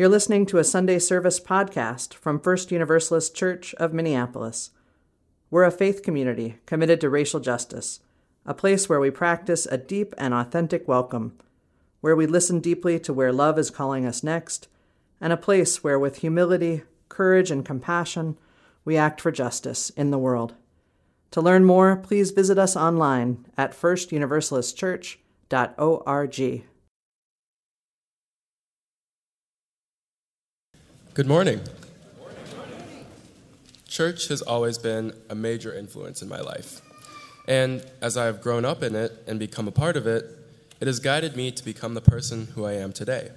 You're listening to a Sunday service podcast from First Universalist Church of Minneapolis. We're a faith community committed to racial justice, a place where we practice a deep and authentic welcome, where we listen deeply to where love is calling us next, and a place where, with humility, courage, and compassion, we act for justice in the world. To learn more, please visit us online at firstuniversalistchurch.org. Good morning. Church has always been a major influence in my life. And as I have grown up in it and become a part of it, it has guided me to become the person who I am today.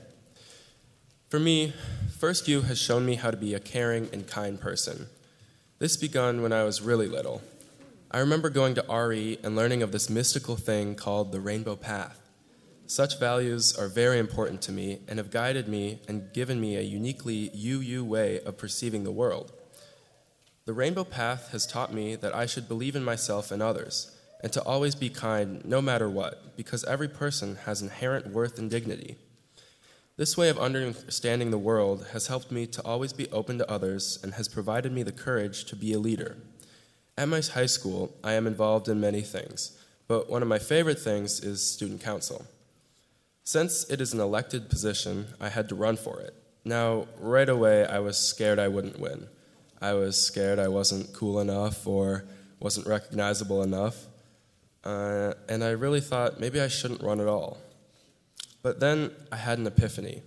For me, First U has shown me how to be a caring and kind person. This begun when I was really little. I remember going to RE and learning of this mystical thing called the Rainbow Path. Such values are very important to me and have guided me and given me a uniquely UU way of perceiving the world. The Rainbow Path has taught me that I should believe in myself and others, and to always be kind no matter what, because every person has inherent worth and dignity. This way of understanding the world has helped me to always be open to others and has provided me the courage to be a leader. At my high school, I am involved in many things, but one of my favorite things is student council. Since it is an elected position, I had to run for it. Now, right away, I was scared I wouldn't win. I was scared I wasn't cool enough or wasn't recognizable enough. Uh, and I really thought maybe I shouldn't run at all. But then I had an epiphany.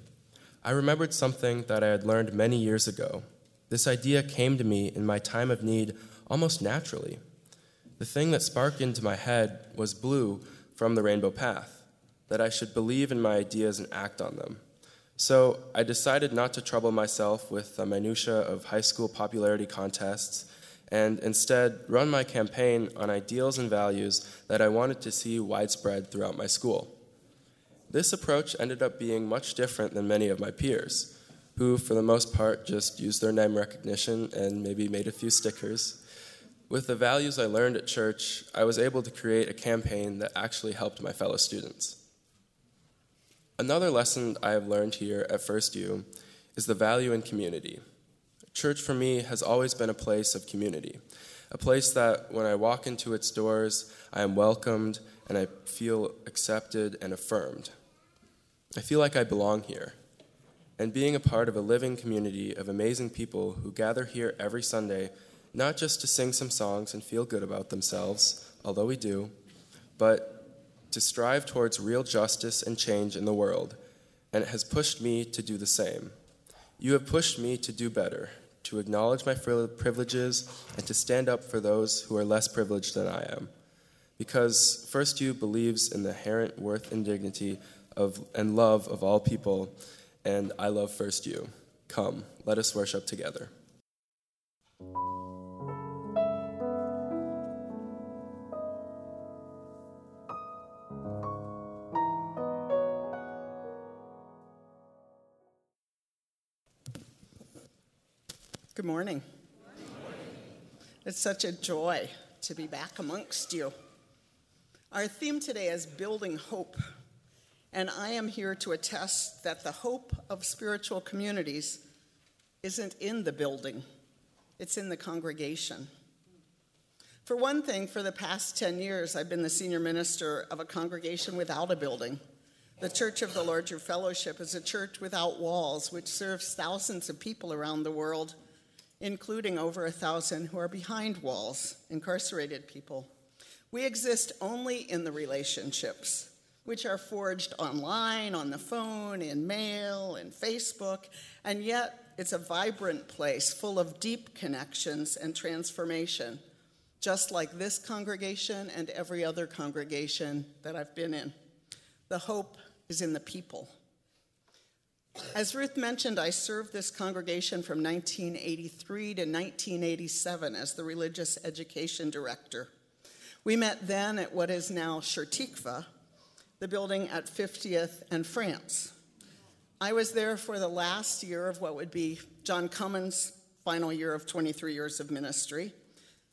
I remembered something that I had learned many years ago. This idea came to me in my time of need almost naturally. The thing that sparked into my head was blue from the rainbow path that I should believe in my ideas and act on them. So I decided not to trouble myself with the minutiae of high school popularity contests and instead run my campaign on ideals and values that I wanted to see widespread throughout my school. This approach ended up being much different than many of my peers, who, for the most part, just used their name recognition and maybe made a few stickers. With the values I learned at church, I was able to create a campaign that actually helped my fellow students. Another lesson I have learned here at First U is the value in community. Church for me has always been a place of community, a place that when I walk into its doors, I am welcomed and I feel accepted and affirmed. I feel like I belong here. And being a part of a living community of amazing people who gather here every Sunday, not just to sing some songs and feel good about themselves, although we do, but to strive towards real justice and change in the world, and it has pushed me to do the same. You have pushed me to do better, to acknowledge my privileges, and to stand up for those who are less privileged than I am. Because First U believes in the inherent worth and dignity of, and love of all people, and I love First U. Come, let us worship together. Good morning. It's such a joy to be back amongst you. Our theme today is building hope, and I am here to attest that the hope of spiritual communities isn't in the building, it's in the congregation. For one thing, for the past 10 years, I've been the senior minister of a congregation without a building. The Church of the Larger Fellowship is a church without walls, which serves thousands of people around the world including over a thousand who are behind walls, incarcerated people. We exist only in the relationships, which are forged online, on the phone, in mail, in Facebook, and yet it's a vibrant place full of deep connections and transformation, just like this congregation and every other congregation that I've been in. The hope is in the people. As Ruth mentioned, I served this congregation from 1983 to 1987 as the religious education director. We met then at what is now Shir Tikva, the building at 50th and France. I was there for the last year of what would be John Cummins' final year of 23 years of ministry,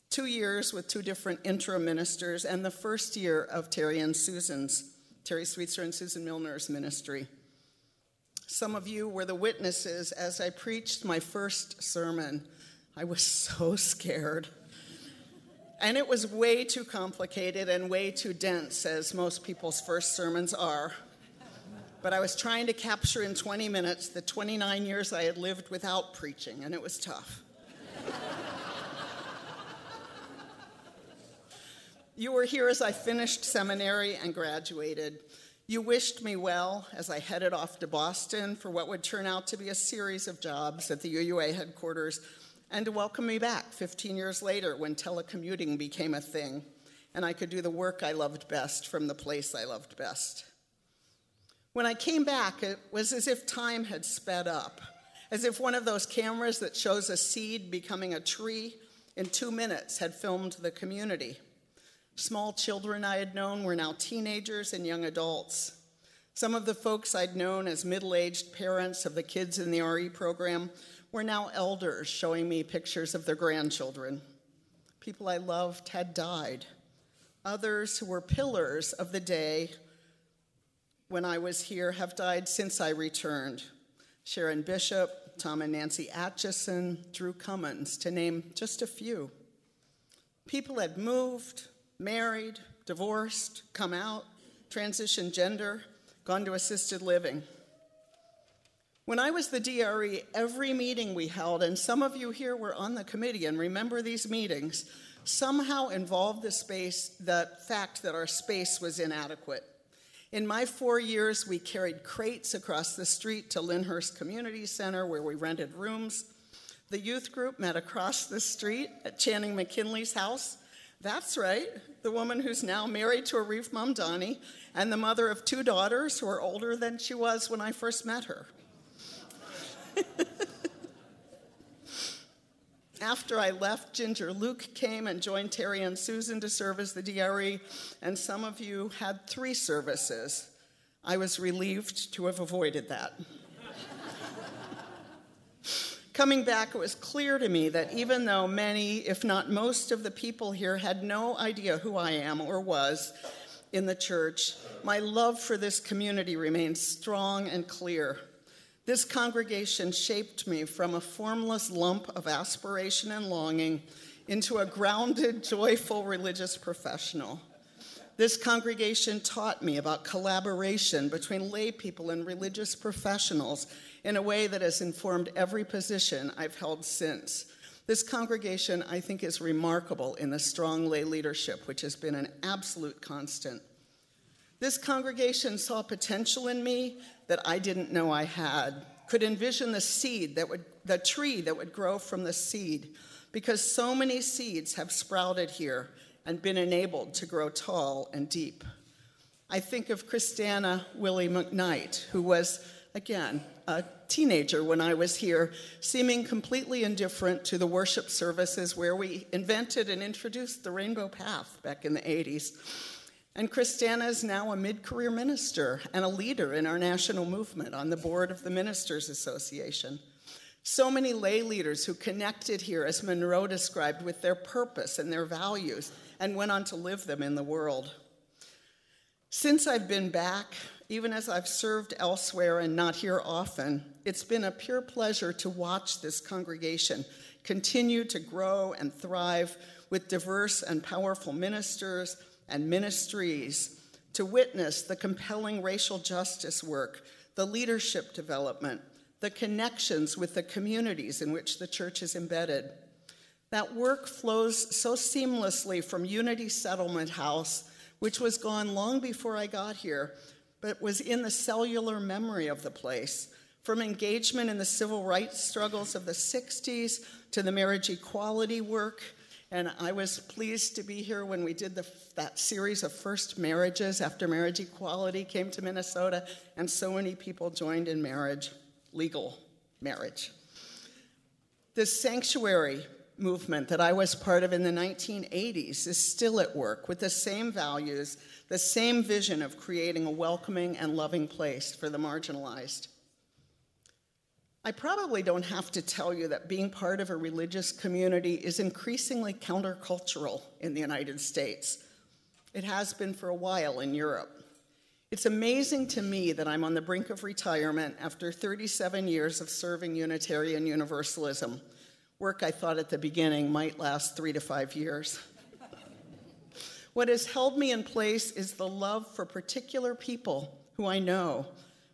two years with two different interim ministers, and the first year of Terry and Susan's, Terry Sweetser and Susan Milner's ministry. Some of you were the witnesses as I preached my first sermon. I was so scared. And it was way too complicated and way too dense, as most people's first sermons are. But I was trying to capture in 20 minutes the 29 years I had lived without preaching, and it was tough. you were here as I finished seminary and graduated. You wished me well as I headed off to Boston for what would turn out to be a series of jobs at the UUA headquarters and to welcome me back 15 years later when telecommuting became a thing and I could do the work I loved best from the place I loved best. When I came back, it was as if time had sped up, as if one of those cameras that shows a seed becoming a tree in two minutes had filmed the community. Small children I had known were now teenagers and young adults. Some of the folks I'd known as middle aged parents of the kids in the RE program were now elders showing me pictures of their grandchildren. People I loved had died. Others who were pillars of the day when I was here have died since I returned. Sharon Bishop, Tom and Nancy Atchison, Drew Cummins, to name just a few. People had moved, married, divorced, come out, transitioned gender, gone to assisted living. When I was the DRE, every meeting we held, and some of you here were on the committee and remember these meetings, somehow involved the space, the fact that our space was inadequate. In my four years, we carried crates across the street to Lynnhurst Community Center where we rented rooms. The youth group met across the street at Channing McKinley's house. That's right, the woman who's now married to Arif Mamdani, and the mother of two daughters who are older than she was when I first met her. After I left, Ginger Luke came and joined Terry and Susan to serve as the DRE, and some of you had three services. I was relieved to have avoided that. Coming back, it was clear to me that even though many, if not most, of the people here had no idea who I am or was in the church, my love for this community remains strong and clear. This congregation shaped me from a formless lump of aspiration and longing into a grounded, joyful religious professional. This congregation taught me about collaboration between lay people and religious professionals in a way that has informed every position I've held since. This congregation, I think, is remarkable in the strong lay leadership, which has been an absolute constant. This congregation saw potential in me that I didn't know I had, could envision the seed that would, the tree that would grow from the seed, because so many seeds have sprouted here and been enabled to grow tall and deep. I think of Christana Wille McKnight, who was, again, a teenager when I was here, seeming completely indifferent to the worship services where we invented and introduced the Rainbow Path back in the 80s. And Christana is now a mid career minister and a leader in our national movement on the board of the Ministers Association. So many lay leaders who connected here, as Monroe described, with their purpose and their values and went on to live them in the world. Since I've been back, even as I've served elsewhere and not here often, it's been a pure pleasure to watch this congregation continue to grow and thrive with diverse and powerful ministers and ministries to witness the compelling racial justice work, the leadership development, the connections with the communities in which the church is embedded. That work flows so seamlessly from Unity Settlement House, which was gone long before I got here, but was in the cellular memory of the place. From engagement in the civil rights struggles of the 60s to the marriage equality work and I was pleased to be here when we did the, that series of first marriages after marriage equality came to Minnesota, and so many people joined in marriage, legal marriage. This sanctuary movement that I was part of in the 1980s is still at work with the same values, the same vision of creating a welcoming and loving place for the marginalized. I probably don't have to tell you that being part of a religious community is increasingly countercultural in the United States. It has been for a while in Europe. It's amazing to me that I'm on the brink of retirement after 37 years of serving Unitarian Universalism, work I thought at the beginning might last three to five years. what has held me in place is the love for particular people who I know,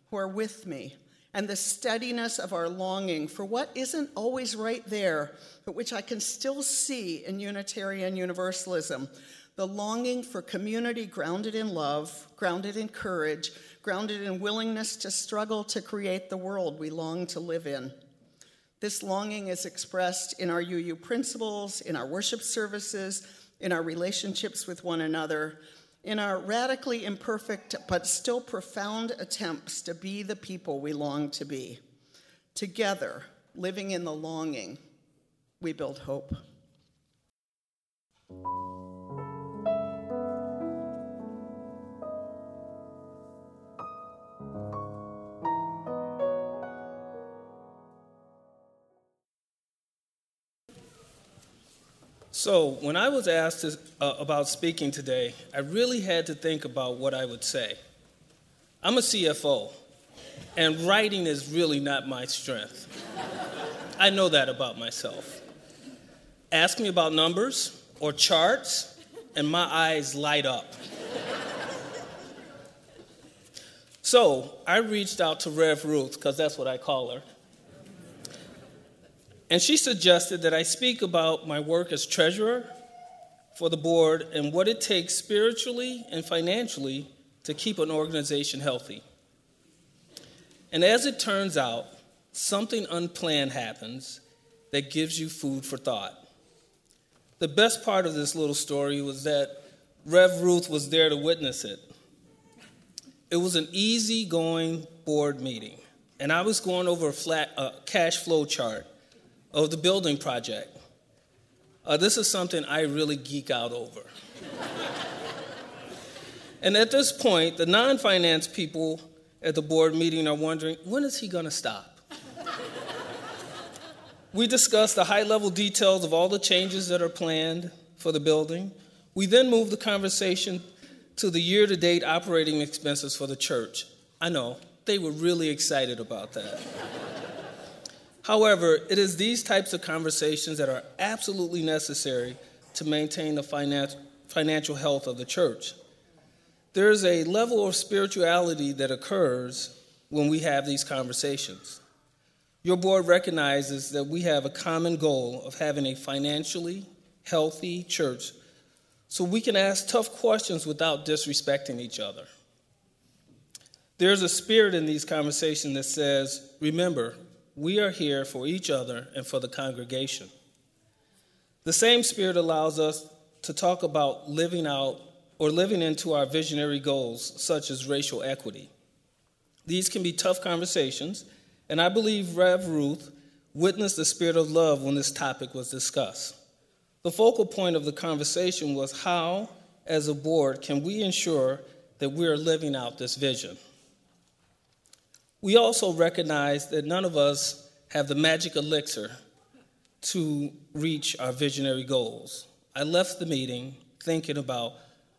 who are with me, and the steadiness of our longing for what isn't always right there, but which I can still see in Unitarian Universalism the longing for community grounded in love, grounded in courage, grounded in willingness to struggle to create the world we long to live in. This longing is expressed in our UU principles, in our worship services, in our relationships with one another, in our radically imperfect but still profound attempts to be the people we long to be. Together, living in the longing, we build hope. So, when I was asked to, uh, about speaking today, I really had to think about what I would say. I'm a CFO, and writing is really not my strength. I know that about myself. Ask me about numbers or charts, and my eyes light up. so, I reached out to Rev Ruth, because that's what I call her, and she suggested that I speak about my work as treasurer for the board and what it takes spiritually and financially to keep an organization healthy. And as it turns out, something unplanned happens that gives you food for thought. The best part of this little story was that Rev Ruth was there to witness it. It was an easy-going board meeting, and I was going over a flat uh, cash flow chart of the building project. Uh, this is something I really geek out over. and at this point, the non finance people at the board meeting are wondering when is he going to stop? we discuss the high level details of all the changes that are planned for the building. We then move the conversation to the year to date operating expenses for the church. I know, they were really excited about that. However, it is these types of conversations that are absolutely necessary to maintain the financial health of the church. There is a level of spirituality that occurs when we have these conversations. Your board recognizes that we have a common goal of having a financially healthy church so we can ask tough questions without disrespecting each other. There's a spirit in these conversations that says, remember, we are here for each other and for the congregation. The same Spirit allows us to talk about living out or living into our visionary goals, such as racial equity. These can be tough conversations, and I believe Rev Ruth witnessed the spirit of love when this topic was discussed. The focal point of the conversation was how, as a board, can we ensure that we are living out this vision? We also recognize that none of us have the magic elixir to reach our visionary goals. I left the meeting thinking about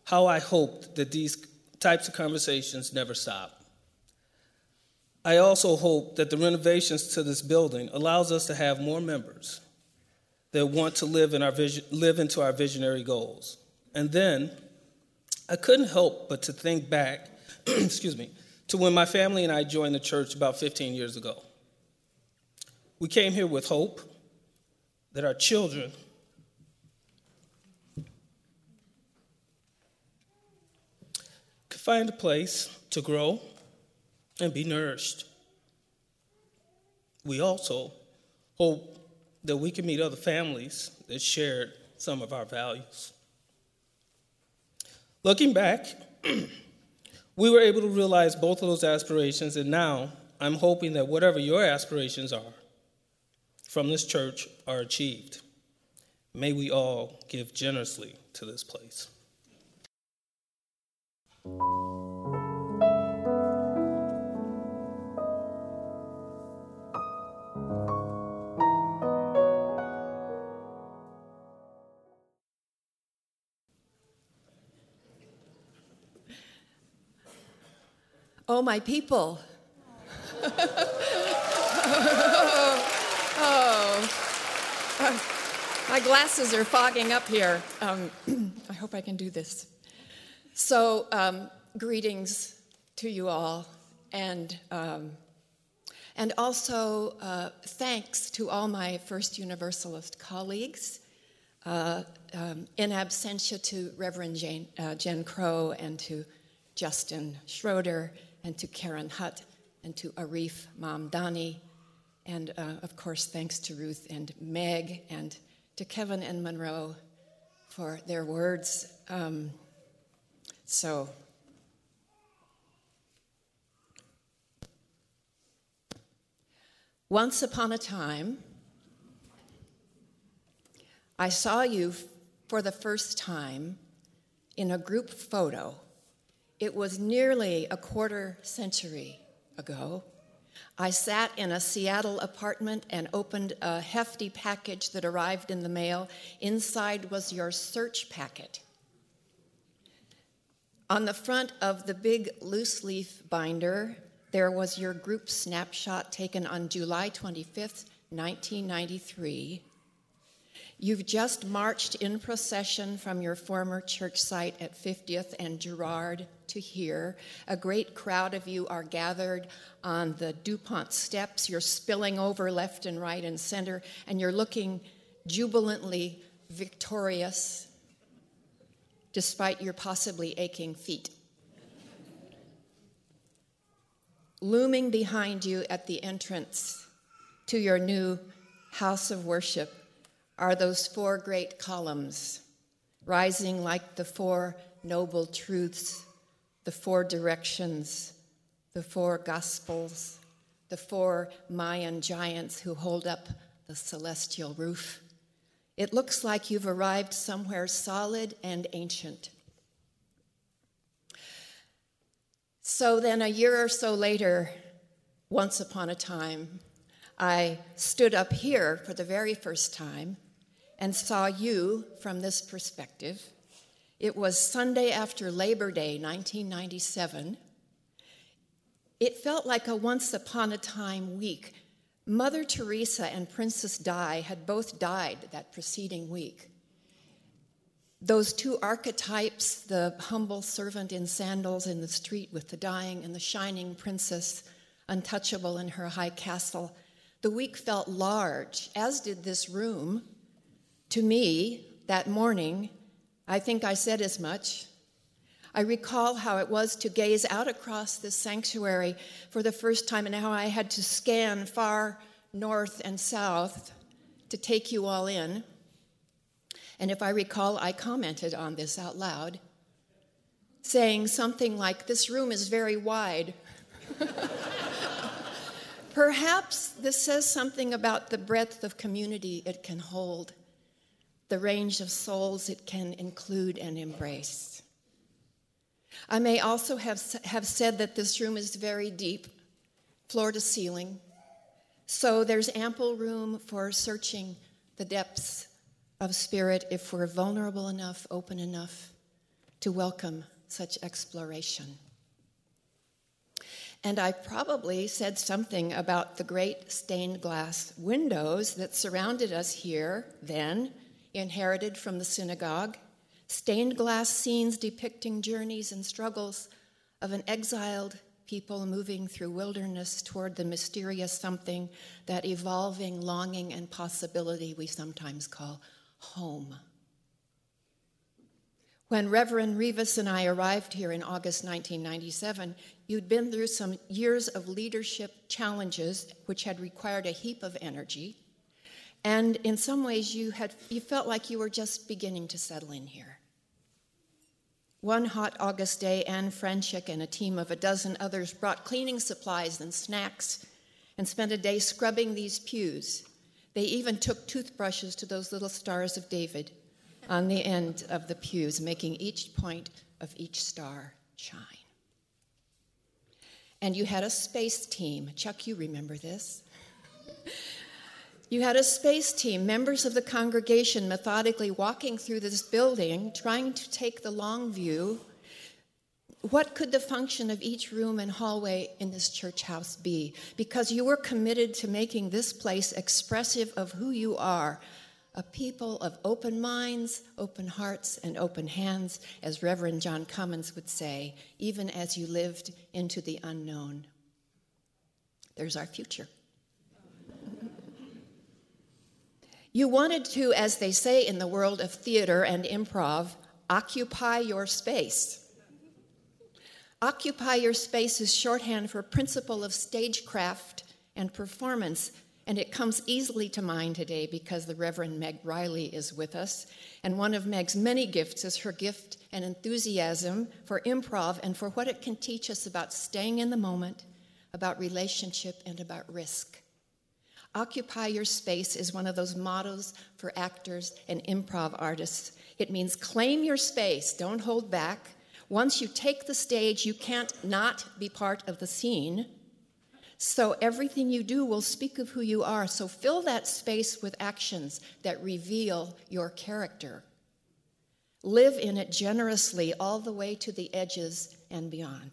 how I hoped that these types of conversations never stop. I also hope that the renovations to this building allows us to have more members that want to live, in our vision, live into our visionary goals. And then I couldn't help but to think back, excuse me, to when my family and I joined the church about 15 years ago. We came here with hope that our children could find a place to grow and be nourished. We also hope that we can meet other families that shared some of our values. Looking back, we were able to realize both of those aspirations, and now I'm hoping that whatever your aspirations are from this church are achieved. May we all give generously to this place. Oh, my people. oh. Uh, my glasses are fogging up here. Um, I hope I can do this. So, um, greetings to you all, and um, and also uh, thanks to all my First Universalist colleagues. Uh, um, in absentia to Reverend Jane, uh, Jen Crow and to Justin Schroeder and to Karen Hutt and to Arif Mamdani. And uh, of course, thanks to Ruth and Meg and to Kevin and Monroe for their words. Um, so, once upon a time, I saw you for the first time in a group photo. It was nearly a quarter century ago. I sat in a Seattle apartment and opened a hefty package that arrived in the mail. Inside was your search packet. On the front of the big loose leaf binder, there was your group snapshot taken on July 25th, 1993. You've just marched in procession from your former church site at 50th and Girard to here. A great crowd of you are gathered on the DuPont steps. You're spilling over left and right and center, and you're looking jubilantly victorious despite your possibly aching feet. Looming behind you at the entrance to your new house of worship are those four great columns, rising like the four noble truths, the four directions, the four gospels, the four Mayan giants who hold up the celestial roof. It looks like you've arrived somewhere solid and ancient. So then, a year or so later, once upon a time, I stood up here for the very first time and saw you from this perspective. It was Sunday after Labor Day, 1997. It felt like a once upon a time week. Mother Teresa and Princess Di had both died that preceding week. Those two archetypes, the humble servant in sandals in the street with the dying and the shining princess, untouchable in her high castle, the week felt large, as did this room. To me, that morning, I think I said as much. I recall how it was to gaze out across this sanctuary for the first time and how I had to scan far north and south to take you all in. And if I recall, I commented on this out loud, saying something like, This room is very wide. Perhaps this says something about the breadth of community it can hold the range of souls it can include and embrace. I may also have, have said that this room is very deep, floor to ceiling, so there's ample room for searching the depths of spirit if we're vulnerable enough, open enough to welcome such exploration. And I probably said something about the great stained glass windows that surrounded us here then inherited from the synagogue, stained glass scenes depicting journeys and struggles of an exiled people moving through wilderness toward the mysterious something, that evolving longing and possibility we sometimes call home. When Reverend Rivas and I arrived here in August 1997, you'd been through some years of leadership challenges which had required a heap of energy. And in some ways, you, had, you felt like you were just beginning to settle in here. One hot August day, Anne Franchik and a team of a dozen others brought cleaning supplies and snacks and spent a day scrubbing these pews. They even took toothbrushes to those little stars of David on the end of the pews, making each point of each star shine. And you had a space team. Chuck, you remember this. You had a space team, members of the congregation methodically walking through this building, trying to take the long view, what could the function of each room and hallway in this church house be? Because you were committed to making this place expressive of who you are a people of open minds, open hearts, and open hands, as Reverend John Cummins would say, even as you lived into the unknown. There's our future. you wanted to, as they say in the world of theater and improv, occupy your space. Occupy your space is shorthand for principle of stagecraft and performance, and it comes easily to mind today because the Reverend Meg Riley is with us. And one of Meg's many gifts is her gift and enthusiasm for improv and for what it can teach us about staying in the moment, about relationship, and about risk. Occupy your space is one of those mottos for actors and improv artists. It means claim your space, don't hold back once you take the stage, you can't not be part of the scene. So everything you do will speak of who you are. So fill that space with actions that reveal your character. Live in it generously all the way to the edges and beyond.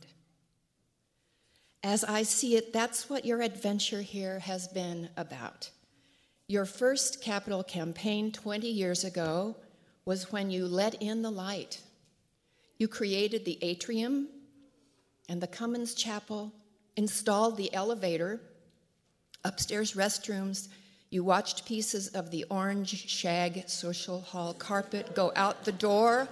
As I see it, that's what your adventure here has been about. Your first capital campaign 20 years ago was when you let in the light you created the atrium and the Cummins Chapel, installed the elevator, upstairs restrooms. You watched pieces of the orange shag social hall carpet go out the door,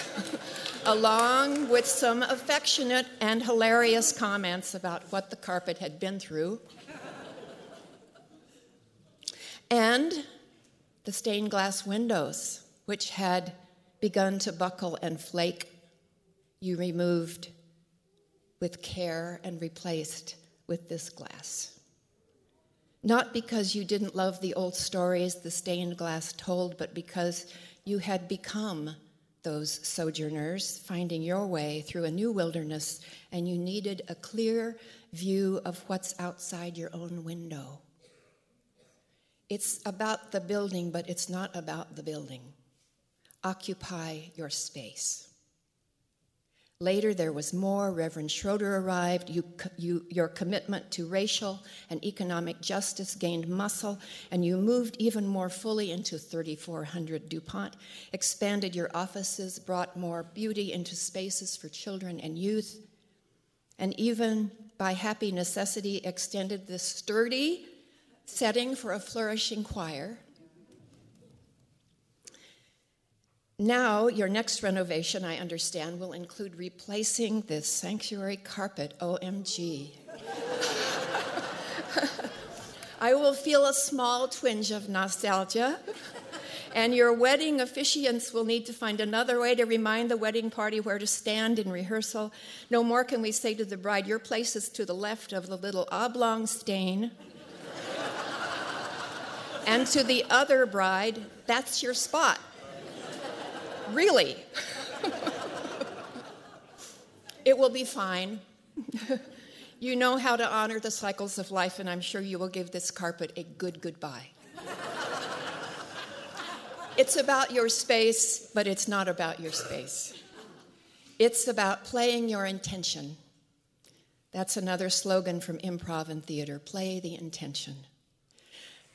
along with some affectionate and hilarious comments about what the carpet had been through. And the stained glass windows, which had begun to buckle and flake, you removed with care and replaced with this glass. Not because you didn't love the old stories the stained glass told, but because you had become those sojourners, finding your way through a new wilderness, and you needed a clear view of what's outside your own window. It's about the building, but it's not about the building occupy your space. Later, there was more. Reverend Schroeder arrived. You, you, your commitment to racial and economic justice gained muscle, and you moved even more fully into 3400 DuPont, expanded your offices, brought more beauty into spaces for children and youth, and even by happy necessity extended this sturdy setting for a flourishing choir Now, your next renovation, I understand, will include replacing this sanctuary carpet. OMG. I will feel a small twinge of nostalgia. And your wedding officiants will need to find another way to remind the wedding party where to stand in rehearsal. No more can we say to the bride, Your place is to the left of the little oblong stain. and to the other bride, That's your spot. Really. it will be fine. you know how to honor the cycles of life, and I'm sure you will give this carpet a good goodbye. it's about your space, but it's not about your space. It's about playing your intention. That's another slogan from improv and theater play the intention.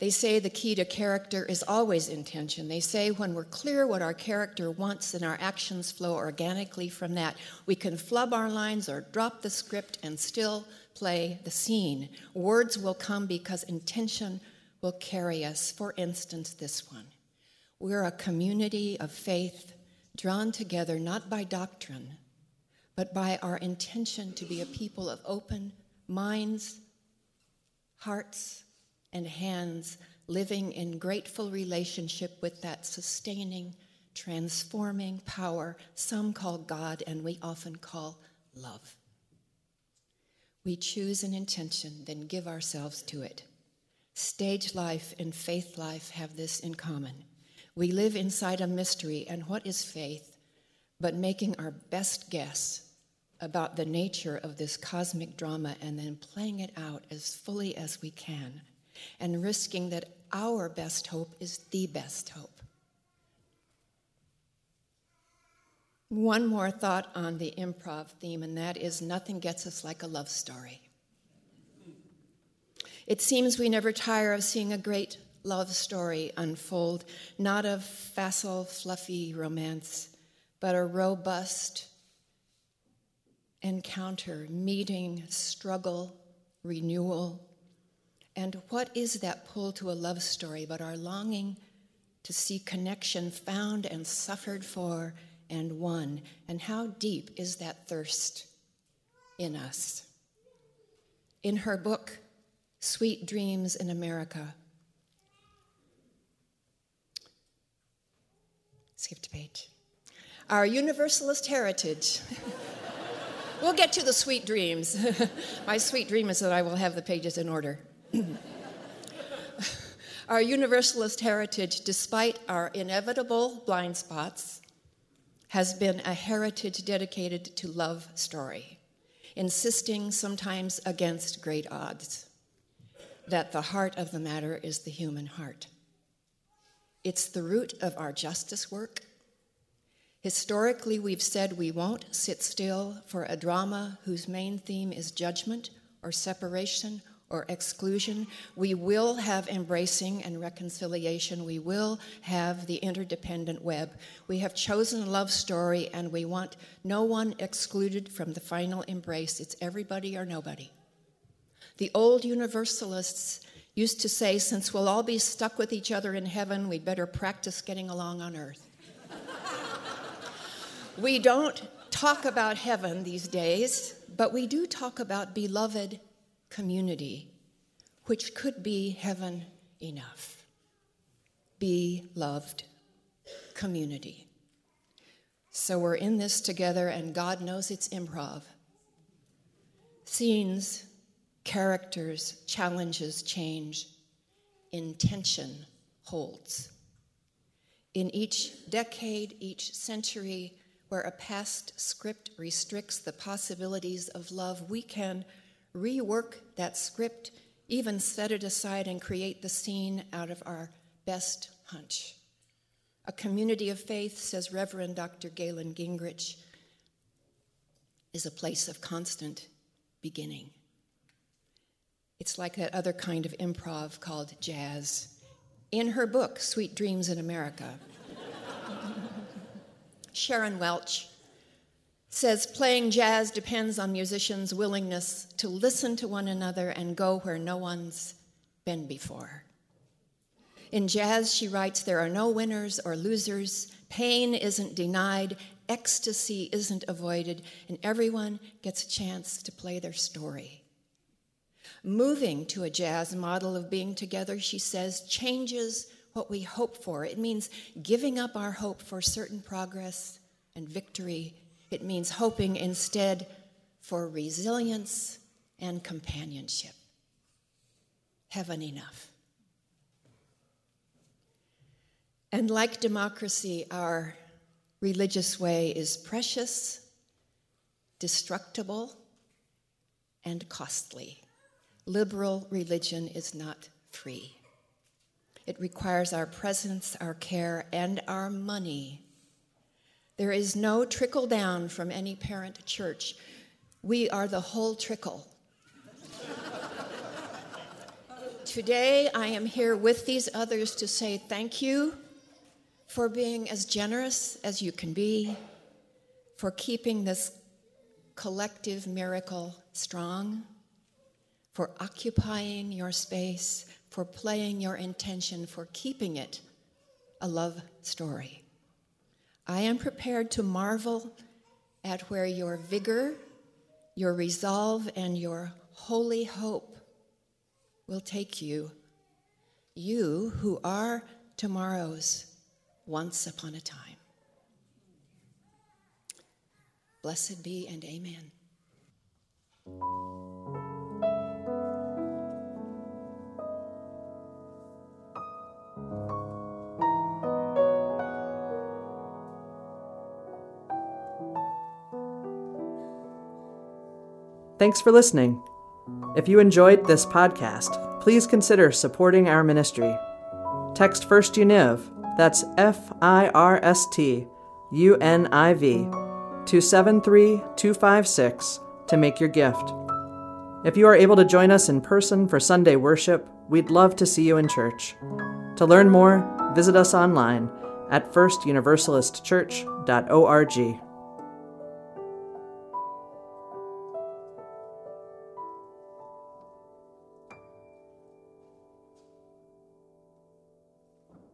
They say the key to character is always intention. They say when we're clear what our character wants, and our actions flow organically from that. We can flub our lines or drop the script and still play the scene. Words will come because intention will carry us. For instance, this one We're a community of faith drawn together not by doctrine, but by our intention to be a people of open minds, hearts, and hands living in grateful relationship with that sustaining, transforming power some call God and we often call love. We choose an intention, then give ourselves to it. Stage life and faith life have this in common. We live inside a mystery, and what is faith but making our best guess about the nature of this cosmic drama and then playing it out as fully as we can? And risking that our best hope is the best hope. One more thought on the improv theme, and that is nothing gets us like a love story. It seems we never tire of seeing a great love story unfold, not of facile, fluffy romance, but a robust encounter, meeting, struggle, renewal. And what is that pull to a love story but our longing to see connection found and suffered for and won? And how deep is that thirst in us? In her book, Sweet Dreams in America, skip to page. Our Universalist heritage. we'll get to the sweet dreams. My sweet dream is that I will have the pages in order. Our Universalist heritage, despite our inevitable blind spots, has been a heritage dedicated to love story, insisting sometimes against great odds that the heart of the matter is the human heart. It's the root of our justice work Historically, we've said we won't sit still for a drama whose main theme is judgment or separation or exclusion. We will have embracing and reconciliation. We will have the interdependent web. We have chosen love story and we want no one excluded from the final embrace. It's everybody or nobody. The old Universalists used to say, since we'll all be stuck with each other in heaven, we'd better practice getting along on earth. We don't talk about heaven these days, but we do talk about beloved community, which could be heaven enough. Be loved community. So we're in this together, and God knows it's improv. Scenes, characters, challenges change, intention holds. In each decade, each century, where a past script restricts the possibilities of love, we can rework that script, even set it aside and create the scene out of our best hunch. A community of faith, says Reverend Dr. Galen Gingrich, is a place of constant beginning. It's like that other kind of improv called jazz. In her book, Sweet Dreams in America, Sharon Welch says playing jazz depends on musicians' willingness to listen to one another and go where no one's been before. In jazz, she writes, there are no winners or losers, pain isn't denied, ecstasy isn't avoided, and everyone gets a chance to play their story. Moving to a jazz model of being together, she says, changes what we hope for. It means giving up our hope for certain progress and victory. It means hoping instead for resilience and companionship. Heaven enough. And like democracy, our religious way is precious, destructible, and costly. Liberal religion is not free. It requires our presence, our care, and our money. There is no trickle down from any parent church. We are the whole trickle. Today, I am here with these others to say thank you for being as generous as you can be, for keeping this collective miracle strong, for occupying your space, for playing your intention, for keeping it a love story. I am prepared to marvel at where your vigor, your resolve, and your holy hope will take you. You who are tomorrow's once upon a time. Blessed be and amen. Thanks for listening. If you enjoyed this podcast, please consider supporting our ministry. Text First Univ, that's F I R S T U N I V, to 73256 to make your gift. If you are able to join us in person for Sunday worship, we'd love to see you in church. To learn more, visit us online at firstuniversalistchurch.org.